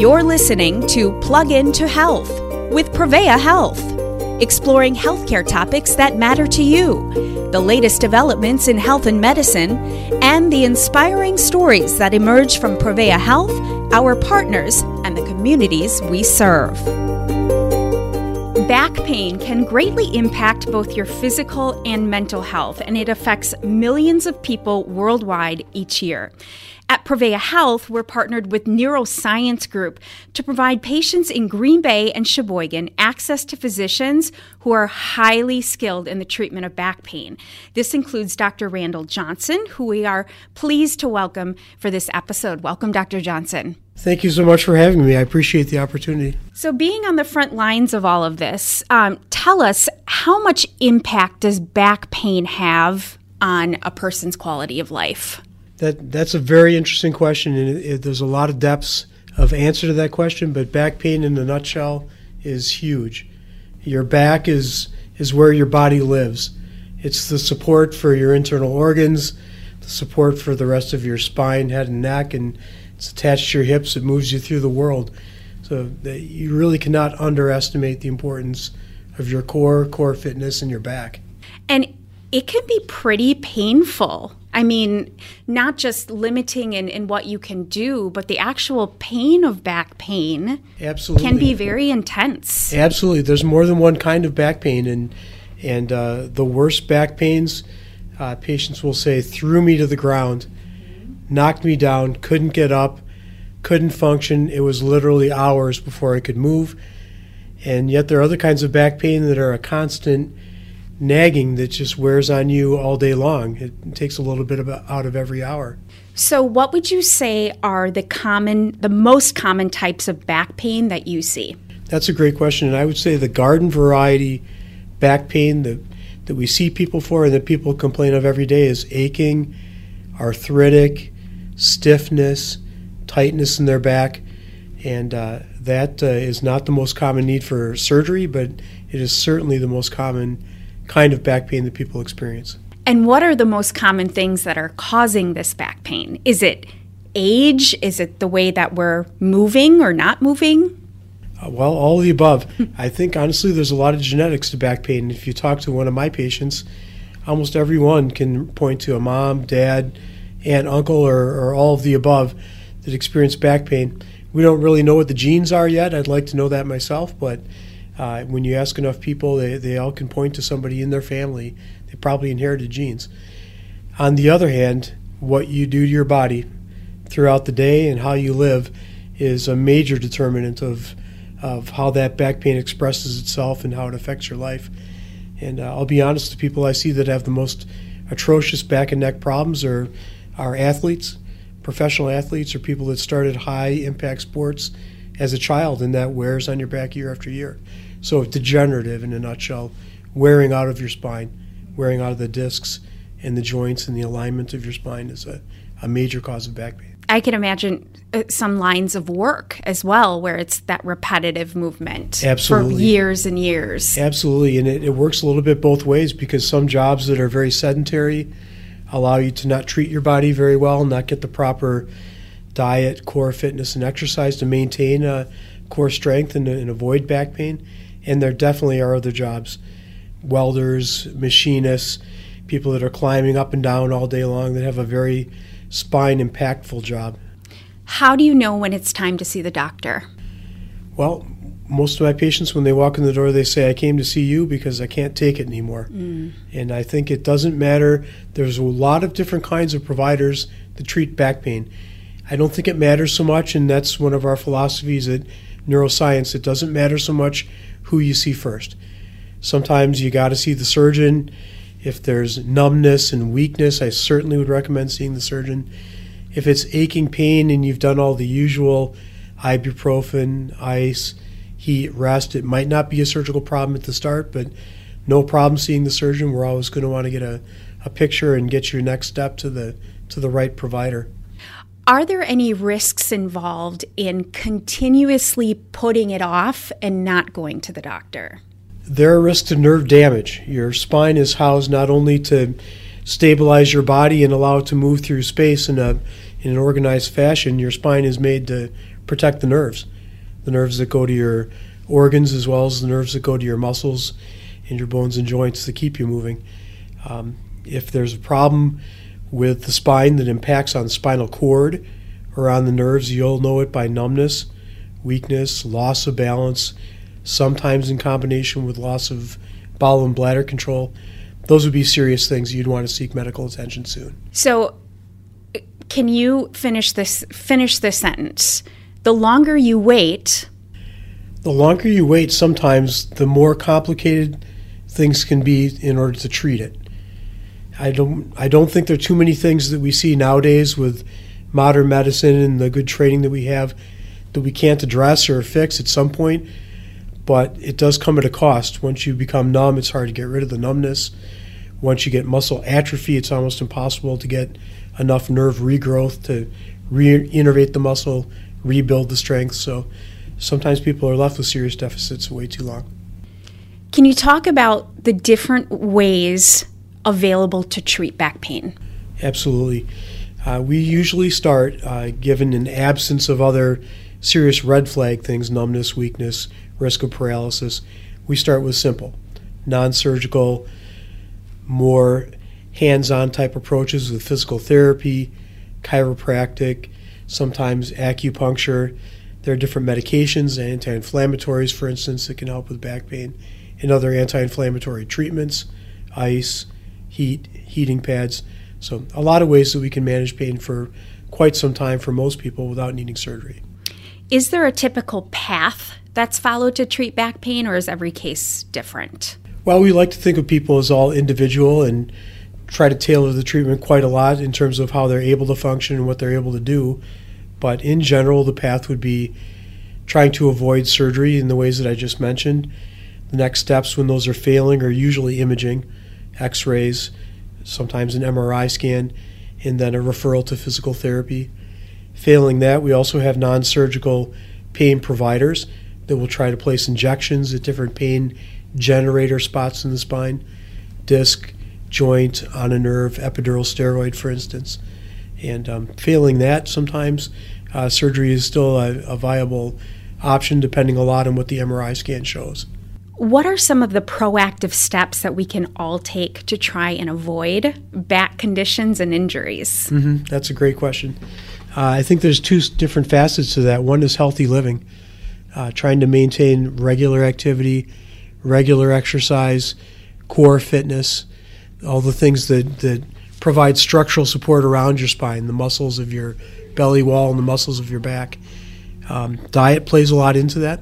You're listening to Plug Into Health with Prevea Health, exploring healthcare topics that matter to you, the latest developments in health and medicine, and the inspiring stories that emerge from Prevea Health, our partners, and the communities we serve. Back pain can greatly impact both your physical and mental health, and it affects millions of people worldwide each year. At Prevea Health, we're partnered with Neuroscience Group to provide patients in Green Bay and Sheboygan access to physicians who are highly skilled in the treatment of back pain. This includes Dr. Randall Johnson, who we are pleased to welcome for this episode. Welcome, Dr. Johnson. Thank you so much for having me. I appreciate the opportunity. So, being on the front lines of all of this, um, tell us how much impact does back pain have on a person's quality of life? That that's a very interesting question, and it, it, there's a lot of depths of answer to that question. But back pain, in a nutshell, is huge. Your back is is where your body lives. It's the support for your internal organs, the support for the rest of your spine, head, and neck, and it's attached to your hips. It moves you through the world. So you really cannot underestimate the importance of your core, core fitness, and your back. And it can be pretty painful. I mean, not just limiting in, in what you can do, but the actual pain of back pain absolutely can be very intense. Absolutely, there's more than one kind of back pain, and and uh, the worst back pains, uh, patients will say threw me to the ground, knocked me down, couldn't get up, couldn't function. It was literally hours before I could move, and yet there are other kinds of back pain that are a constant nagging that just wears on you all day long. It takes a little bit of out of every hour. So, what would you say are the common, the most common types of back pain that you see? That's a great question, and I would say the garden variety back pain that that we see people for and that people complain of every day is aching, arthritic, stiffness, tightness in their back, and uh, that uh, is not the most common need for surgery, but it is certainly the most common kind of back pain that people experience. And what are the most common things that are causing this back pain? Is it age? Is it the way that we're moving or not moving? Uh, well, all of the above. I think honestly, there's a lot of genetics to back pain. If you talk to one of my patients, almost everyone can point to a mom, dad, aunt, uncle, or, or all of the above that experience back pain. We don't really know what the genes are yet. I'd like to know that myself, but uh, when you ask enough people, they, they all can point to somebody in their family. They probably inherited genes. On the other hand, what you do to your body throughout the day and how you live is a major determinant of, of how that back pain expresses itself and how it affects your life. And uh, I'll be honest, the people I see that have the most atrocious back and neck problems are, are athletes, professional athletes, or people that started high impact sports as a child, and that wears on your back year after year. So degenerative in a nutshell, wearing out of your spine, wearing out of the discs and the joints and the alignment of your spine is a, a major cause of back pain. I can imagine uh, some lines of work as well where it's that repetitive movement Absolutely. for years and years. Absolutely, and it, it works a little bit both ways because some jobs that are very sedentary allow you to not treat your body very well, not get the proper diet, core fitness, and exercise to maintain a core strength and, and avoid back pain and there definitely are other jobs welders, machinists, people that are climbing up and down all day long that have a very spine impactful job. How do you know when it's time to see the doctor? Well, most of my patients, when they walk in the door, they say, I came to see you because I can't take it anymore. Mm. And I think it doesn't matter. There's a lot of different kinds of providers that treat back pain. I don't think it matters so much, and that's one of our philosophies at neuroscience. It doesn't matter so much who you see first. Sometimes you got to see the surgeon. If there's numbness and weakness, I certainly would recommend seeing the surgeon. If it's aching pain and you've done all the usual ibuprofen, ice, heat, rest, it might not be a surgical problem at the start, but no problem seeing the surgeon. We're always going to want to get a, a picture and get your next step to the to the right provider. Are there any risks involved in continuously putting it off and not going to the doctor? There are risks to nerve damage. Your spine is housed not only to stabilize your body and allow it to move through space in a in an organized fashion. Your spine is made to protect the nerves, the nerves that go to your organs as well as the nerves that go to your muscles and your bones and joints to keep you moving. Um, if there's a problem with the spine that impacts on the spinal cord or on the nerves, you'll know it by numbness, weakness, loss of balance, sometimes in combination with loss of bowel and bladder control. Those would be serious things you'd want to seek medical attention soon. So, can you finish this finish this sentence? The longer you wait, the longer you wait, sometimes the more complicated things can be in order to treat it. I don't I don't think there are too many things that we see nowadays with modern medicine and the good training that we have that we can't address or fix at some point. But it does come at a cost. Once you become numb, it's hard to get rid of the numbness. Once you get muscle atrophy, it's almost impossible to get enough nerve regrowth to reinnervate the muscle, rebuild the strength. So sometimes people are left with serious deficits way too long. Can you talk about the different ways available to treat back pain? Absolutely. Uh, we usually start, uh, given an absence of other serious red flag things, numbness, weakness, risk of paralysis, we start with simple, non surgical, more hands on type approaches with physical therapy, chiropractic, sometimes acupuncture. There are different medications, anti inflammatories, for instance, that can help with back pain, and other anti inflammatory treatments, ice, heat, heating pads. So, a lot of ways that we can manage pain for quite some time for most people without needing surgery. Is there a typical path that's followed to treat back pain, or is every case different? Well, we like to think of people as all individual and try to tailor the treatment quite a lot in terms of how they're able to function and what they're able to do. But in general, the path would be trying to avoid surgery in the ways that I just mentioned. The next steps, when those are failing, are usually imaging, x rays, sometimes an MRI scan, and then a referral to physical therapy. Failing that, we also have non surgical pain providers that will try to place injections at different pain generator spots in the spine, disc, joint, on a nerve, epidural steroid, for instance. And um, failing that, sometimes uh, surgery is still a, a viable option, depending a lot on what the MRI scan shows. What are some of the proactive steps that we can all take to try and avoid back conditions and injuries? Mm-hmm. That's a great question. Uh, I think there's two different facets to that. One is healthy living, uh, trying to maintain regular activity, regular exercise, core fitness, all the things that, that provide structural support around your spine, the muscles of your belly wall and the muscles of your back. Um, diet plays a lot into that.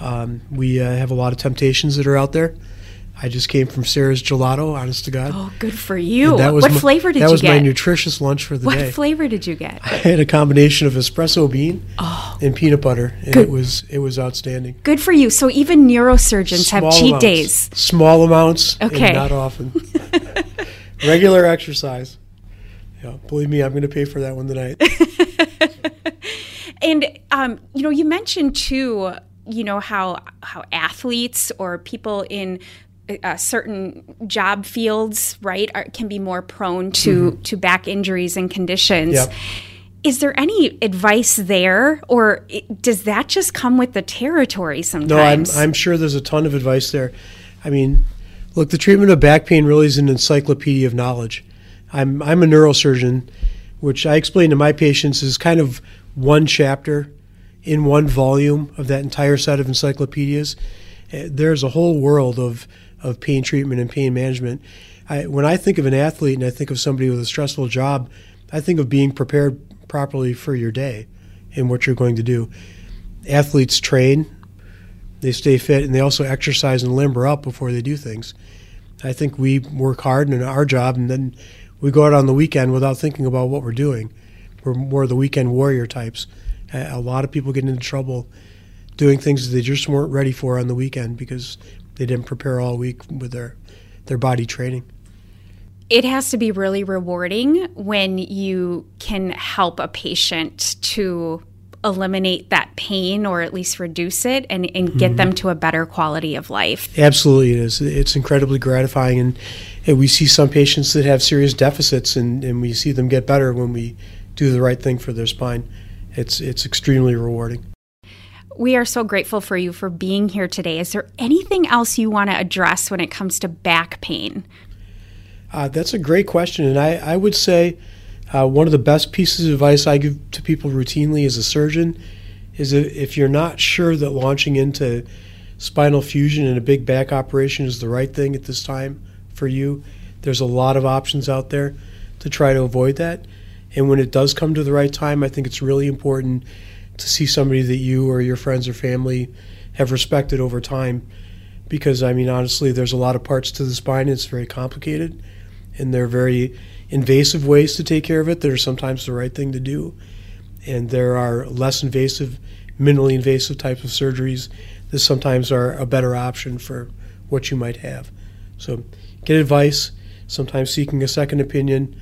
Um, we uh, have a lot of temptations that are out there. I just came from Sarah's Gelato, honest to God. Oh, good for you. That was what my, flavor did you get? That was my nutritious lunch for the what day. What flavor did you get? I had a combination of espresso bean oh, and peanut butter, and good. it was it was outstanding. Good for you. So even neurosurgeons Small have cheat amounts. days. Small amounts, okay. not often. Regular exercise. Yeah, believe me, I'm going to pay for that one tonight. and um, you know, you mentioned too you know how how athletes or people in uh, certain job fields, right, are, can be more prone to mm-hmm. to back injuries and conditions. Yep. Is there any advice there, or it, does that just come with the territory sometimes? No, I'm, I'm sure there's a ton of advice there. I mean, look, the treatment of back pain really is an encyclopedia of knowledge. I'm, I'm a neurosurgeon, which I explain to my patients is kind of one chapter in one volume of that entire set of encyclopedias. Uh, there's a whole world of of pain treatment and pain management. I, when I think of an athlete and I think of somebody with a stressful job, I think of being prepared properly for your day and what you're going to do. Athletes train, they stay fit, and they also exercise and limber up before they do things. I think we work hard in our job, and then we go out on the weekend without thinking about what we're doing. We're more the weekend warrior types. A lot of people get into trouble doing things they just weren't ready for on the weekend because they didn't prepare all week with their their body training. It has to be really rewarding when you can help a patient to eliminate that pain or at least reduce it and, and get mm-hmm. them to a better quality of life. Absolutely, it is. It's incredibly gratifying. And, and we see some patients that have serious deficits, and, and we see them get better when we do the right thing for their spine. It's it's extremely rewarding. We are so grateful for you for being here today. Is there anything else you want to address when it comes to back pain? Uh, that's a great question, and I, I would say uh, one of the best pieces of advice I give to people routinely as a surgeon is that if you're not sure that launching into spinal fusion and a big back operation is the right thing at this time for you, there's a lot of options out there to try to avoid that. And when it does come to the right time, I think it's really important to see somebody that you or your friends or family have respected over time. Because, I mean, honestly, there's a lot of parts to the spine, it's very complicated, and there are very invasive ways to take care of it that are sometimes the right thing to do. And there are less invasive, minimally invasive types of surgeries that sometimes are a better option for what you might have. So, get advice, sometimes seeking a second opinion,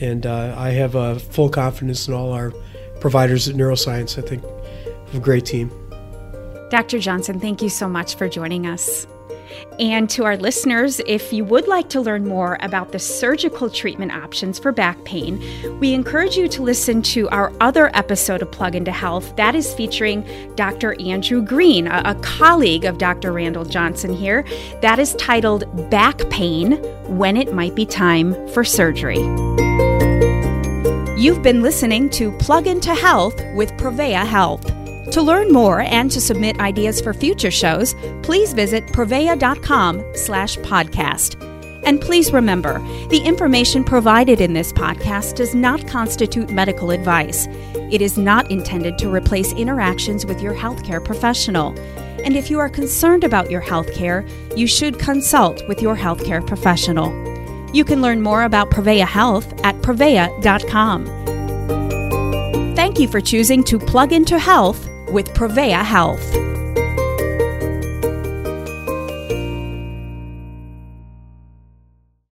and uh, I have uh, full confidence in all our providers at Neuroscience. I think a great team. Dr. Johnson, thank you so much for joining us. And to our listeners, if you would like to learn more about the surgical treatment options for back pain, we encourage you to listen to our other episode of Plug into Health that is featuring Dr. Andrew Green, a, a colleague of Dr. Randall Johnson here. That is titled Back Pain When It Might Be Time for Surgery. You've been listening to Plug into Health with Prevea Health. To learn more and to submit ideas for future shows, please visit prevea.com slash podcast. And please remember, the information provided in this podcast does not constitute medical advice. It is not intended to replace interactions with your healthcare professional. And if you are concerned about your healthcare, you should consult with your healthcare professional. You can learn more about Prevea Health at prevea.com. Thank you for choosing to plug into health with Prevea Health.